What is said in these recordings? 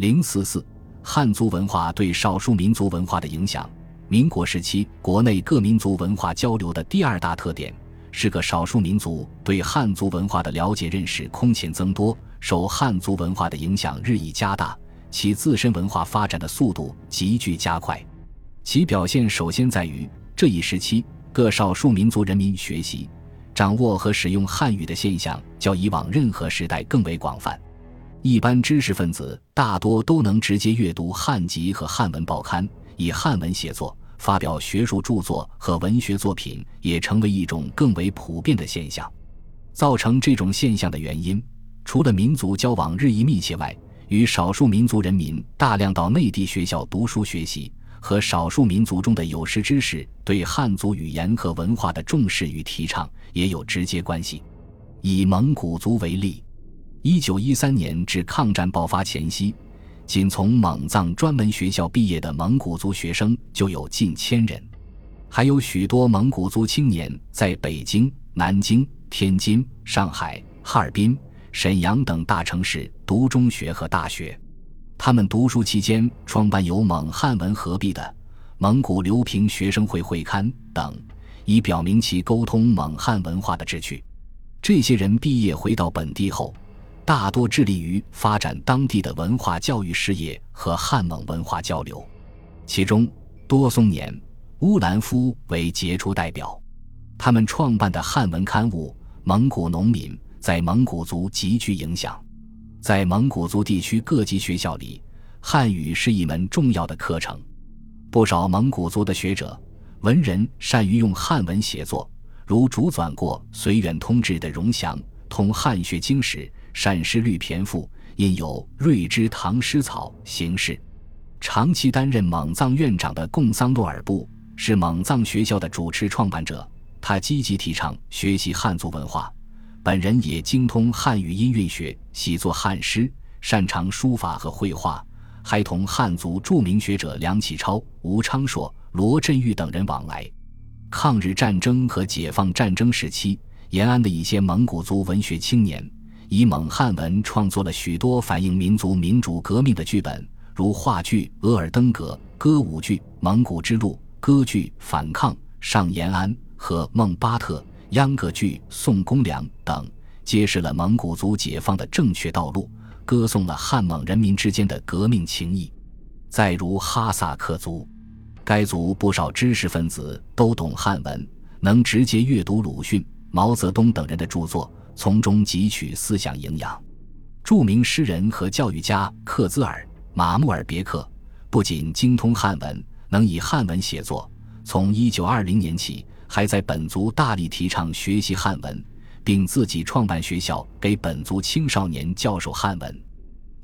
零四四，汉族文化对少数民族文化的影响。民国时期，国内各民族文化交流的第二大特点是个少数民族对汉族文化的了解认识空前增多，受汉族文化的影响日益加大，其自身文化发展的速度急剧加快。其表现首先在于这一时期各少数民族人民学习、掌握和使用汉语的现象较以往任何时代更为广泛。一般知识分子大多都能直接阅读汉籍和汉文报刊，以汉文写作。发表学术著作和文学作品也成为一种更为普遍的现象。造成这种现象的原因，除了民族交往日益密切外，与少数民族人民大量到内地学校读书学习，和少数民族中的有识之士对汉族语言和文化的重视与提倡也有直接关系。以蒙古族为例，一九一三年至抗战爆发前夕。仅从蒙藏专门学校毕业的蒙古族学生就有近千人，还有许多蒙古族青年在北京、南京、天津、上海、哈尔滨、沈阳等大城市读中学和大学。他们读书期间创办有蒙汉文合璧的《蒙古留平学生会会刊》等，以表明其沟通蒙汉文化的志趣。这些人毕业回到本地后。大多致力于发展当地的文化教育事业和汉蒙文化交流，其中多松年、乌兰夫为杰出代表。他们创办的汉文刊物《蒙古农民》在蒙古族极具影响。在蒙古族地区各级学校里，汉语是一门重要的课程。不少蒙古族的学者、文人善于用汉文写作，如主纂过《绥远通志》的荣祥，通汉学经史。善诗律骈赋，印有《瑞之唐诗草》形式。长期担任蒙藏院长的贡桑诺尔布是蒙藏学校的主持创办者。他积极提倡学习汉族文化，本人也精通汉语音韵学，习作汉诗，擅长书法和绘画，还同汉族著名学者梁启超、吴昌硕、罗振玉等人往来。抗日战争和解放战争时期，延安的一些蒙古族文学青年。以蒙汉文创作了许多反映民族民主革命的剧本，如话剧《额尔登格》、歌舞剧《蒙古之路》、歌剧《反抗上延安》和《孟巴特》、秧歌剧《宋公良》等，揭示了蒙古族解放的正确道路，歌颂了汉蒙人民之间的革命情谊。再如哈萨克族，该族不少知识分子都懂汉文，能直接阅读鲁迅、毛泽东等人的著作。从中汲取思想营养。著名诗人和教育家克孜尔·马穆尔别克不仅精通汉文，能以汉文写作。从1920年起，还在本族大力提倡学习汉文，并自己创办学校，给本族青少年教授汉文。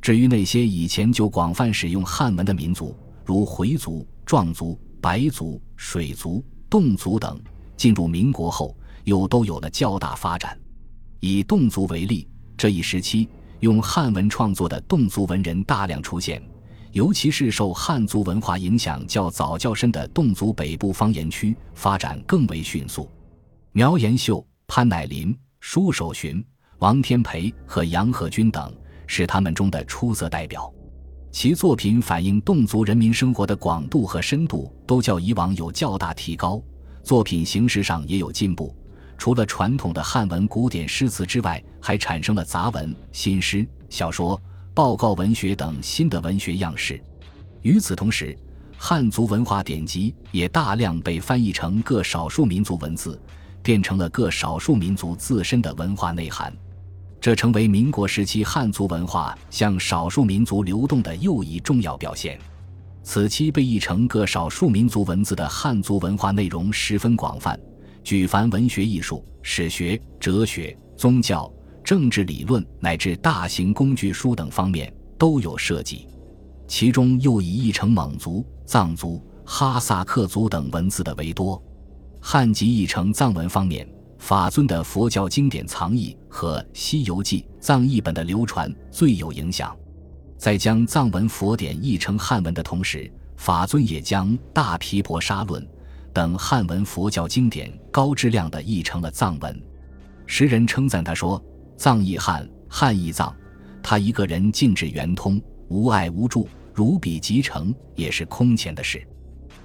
至于那些以前就广泛使用汉文的民族，如回族、壮族、白族、水族、侗族等，进入民国后又都有了较大发展。以侗族为例，这一时期用汉文创作的侗族文人大量出现，尤其是受汉族文化影响较早较深的侗族北部方言区发展更为迅速。苗延秀、潘乃林、舒守寻、王天培和杨和军等是他们中的出色代表，其作品反映侗族人民生活的广度和深度都较以往有较大提高，作品形式上也有进步。除了传统的汉文古典诗词之外，还产生了杂文、新诗、小说、报告文学等新的文学样式。与此同时，汉族文化典籍也大量被翻译成各少数民族文字，变成了各少数民族自身的文化内涵。这成为民国时期汉族文化向少数民族流动的又一重要表现。此期被译成各少数民族文字的汉族文化内容十分广泛。举凡文学、艺术、史学、哲学、宗教、政治理论乃至大型工具书等方面都有涉及，其中又以译成蒙族、藏族、哈萨克族等文字的为多。汉籍译成藏文方面，法尊的佛教经典藏译和《西游记》藏译本的流传最有影响。在将藏文佛典译成汉文的同时，法尊也将《大毗婆沙论》。等汉文佛教经典高质量地译成了藏文，时人称赞他说：“藏译汉，汉译藏，他一个人尽致圆通，无碍无助，如彼即成，也是空前的事。《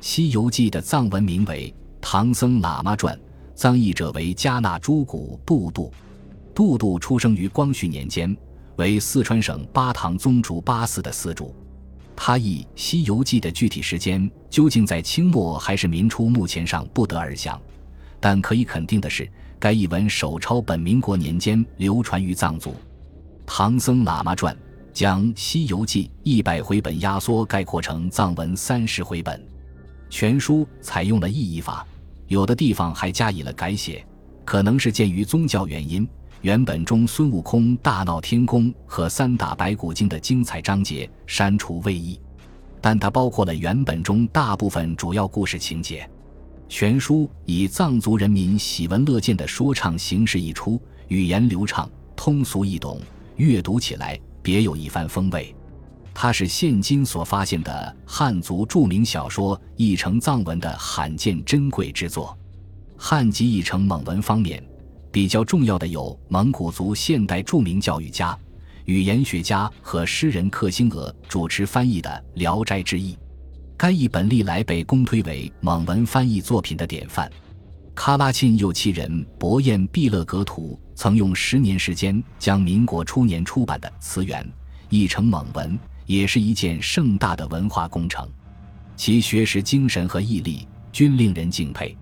西游记》的藏文名为《唐僧喇嘛传》，藏译者为迦纳诸古杜度。杜度出生于光绪年间，为四川省巴塘宗竹巴寺的寺主。他译《西游记》的具体时间究竟在清末还是明初，目前上不得而详。但可以肯定的是，该译文手抄本民国年间流传于藏族。《唐僧喇嘛传》将《西游记》一百回本压缩概括成藏文三十回本。全书采用了意译法，有的地方还加以了改写，可能是鉴于宗教原因。原本中孙悟空大闹天宫和三打白骨精的精彩章节删除未译，但它包括了原本中大部分主要故事情节。全书以藏族人民喜闻乐见的说唱形式译出，语言流畅、通俗易懂，阅读起来别有一番风味。它是现今所发现的汉族著名小说译成藏文的罕见珍贵之作。汉籍译成蒙文方面。比较重要的有蒙古族现代著名教育家、语言学家和诗人克星额主持翻译的《聊斋志异》，该译本历来被公推为蒙文翻译作品的典范。喀拉沁右旗人博彦毕勒格图曾用十年时间将民国初年出版的《词源》译成蒙文，也是一件盛大的文化工程。其学识精神和毅力均令人敬佩。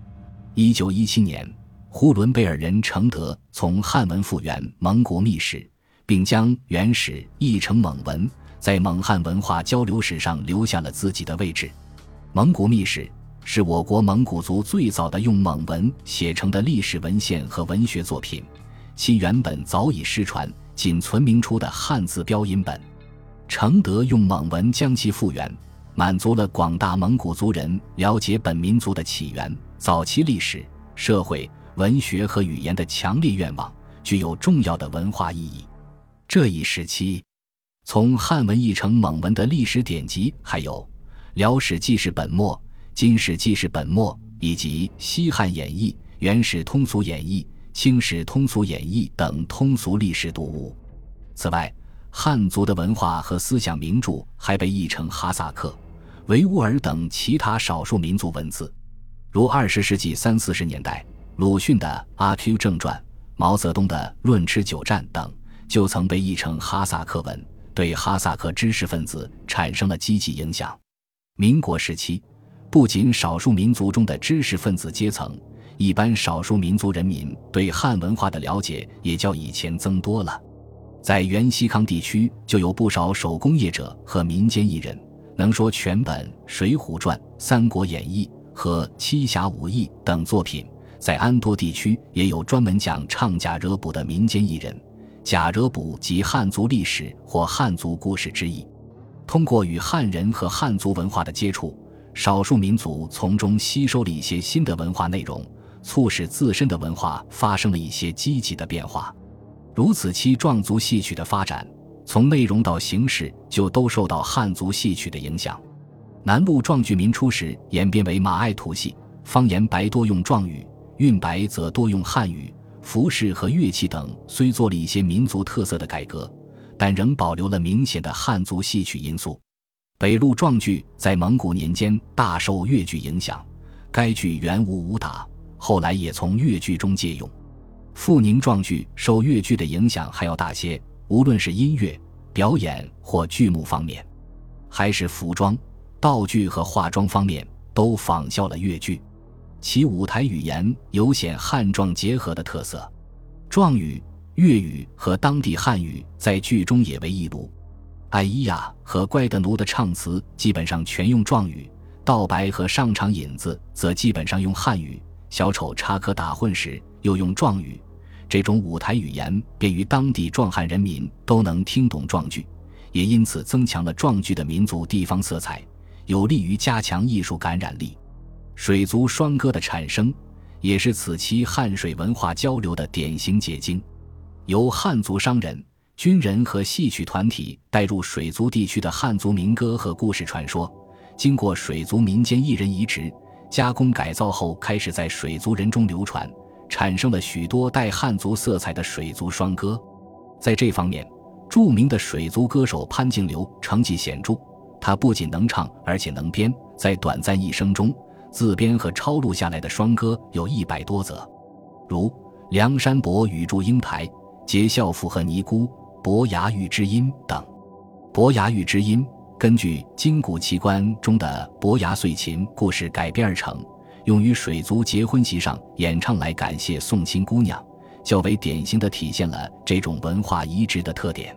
一九一七年。呼伦贝尔人承德从汉文复原蒙古秘史，并将原始译成蒙文，在蒙汉文化交流史上留下了自己的位置。蒙古秘史是我国蒙古族最早的用蒙文写成的历史文献和文学作品，其原本早已失传，仅存明初的汉字标音本。承德用蒙文将其复原，满足了广大蒙古族人了解本民族的起源、早期历史、社会。文学和语言的强烈愿望具有重要的文化意义。这一时期，从汉文译成蒙文的历史典籍还有《辽史纪事本末》《金史纪事本末》以及《西汉演义》《元史通俗演义》《清史通俗演义》等通俗历史读物。此外，汉族的文化和思想名著还被译成哈萨克、维吾尔等其他少数民族文字，如二十世纪三四十年代。鲁迅的《阿 Q 正传》、毛泽东的《论持久战》等，就曾被译成哈萨克文，对哈萨克知识分子产生了积极影响。民国时期，不仅少数民族中的知识分子阶层，一般少数民族人民对汉文化的了解也较以前增多了。在原西康地区，就有不少手工业者和民间艺人，能说全本《水浒传》《三国演义》和《七侠五义》等作品。在安多地区也有专门讲唱贾惹卜的民间艺人，贾惹卜及汉族历史或汉族故事之意。通过与汉人和汉族文化的接触，少数民族从中吸收了一些新的文化内容，促使自身的文化发生了一些积极的变化。如此期壮族戏曲的发展，从内容到形式就都受到汉族戏曲的影响。南路壮剧民初时演变为马爱土戏，方言白多用壮语。韵白则多用汉语，服饰和乐器等虽做了一些民族特色的改革，但仍保留了明显的汉族戏曲因素。北路壮剧在蒙古年间大受越剧影响，该剧原无武打，后来也从越剧中借用。阜宁壮剧受越剧的影响还要大些，无论是音乐表演或剧目方面，还是服装、道具和化妆方面，都仿效了越剧。其舞台语言有显汉壮结合的特色，壮语、粤语和当地汉语在剧中也为一炉。艾依亚和乖的奴的唱词基本上全用壮语，道白和上场引子则基本上用汉语。小丑插科打诨时又用壮语，这种舞台语言便于当地壮汉人民都能听懂壮剧，也因此增强了壮剧的民族地方色彩，有利于加强艺术感染力。水族双歌的产生，也是此期汉水文化交流的典型结晶。由汉族商人、军人和戏曲团体带入水族地区的汉族民歌和故事传说，经过水族民间艺人移植、加工改造后，开始在水族人中流传，产生了许多带汉族色彩的水族双歌。在这方面，著名的水族歌手潘金流成绩显著，他不仅能唱，而且能编，在短暂一生中，自编和抄录下来的双歌有一百多则，如《梁山伯与祝英台》《结孝妇和尼姑》《伯牙玉之音》等。《伯牙玉之音》根据《金谷奇观》中的伯牙碎琴故事改编而成，用于水族结婚席上演唱来感谢送亲姑娘。较为典型的体现了这种文化移植的特点。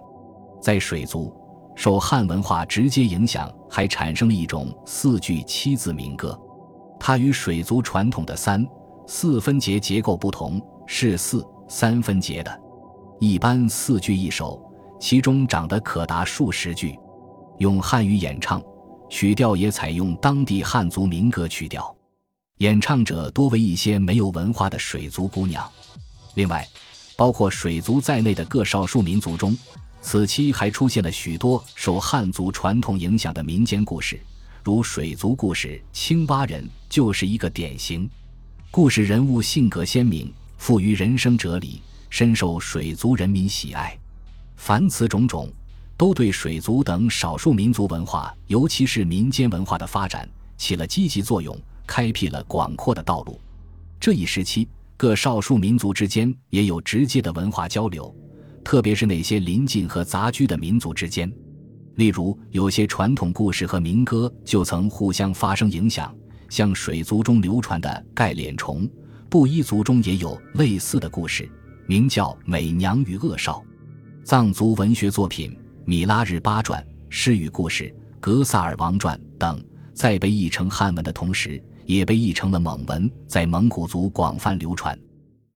在水族受汉文化直接影响，还产生了一种四句七字民歌。它与水族传统的三四分节结构不同，是四三分节的。一般四句一首，其中长得可达数十句。用汉语演唱，曲调也采用当地汉族民歌曲调，演唱者多为一些没有文化的水族姑娘。另外，包括水族在内的各少数民族中，此期还出现了许多受汉族传统影响的民间故事，如水族故事《青蛙人》就是一个典型。故事人物性格鲜明，富于人生哲理，深受水族人民喜爱。凡此种种，都对水族等少数民族文化，尤其是民间文化的发展起了积极作用，开辟了广阔的道路。这一时期。各少数民族之间也有直接的文化交流，特别是那些邻近和杂居的民族之间。例如，有些传统故事和民歌就曾互相发生影响，像水族中流传的《盖脸虫》，布依族中也有类似的故事，名叫《美娘与恶少》。藏族文学作品《米拉日巴传》《诗与故事》《格萨尔王传》等，在被译成汉文的同时。也被译成了蒙文，在蒙古族广泛流传。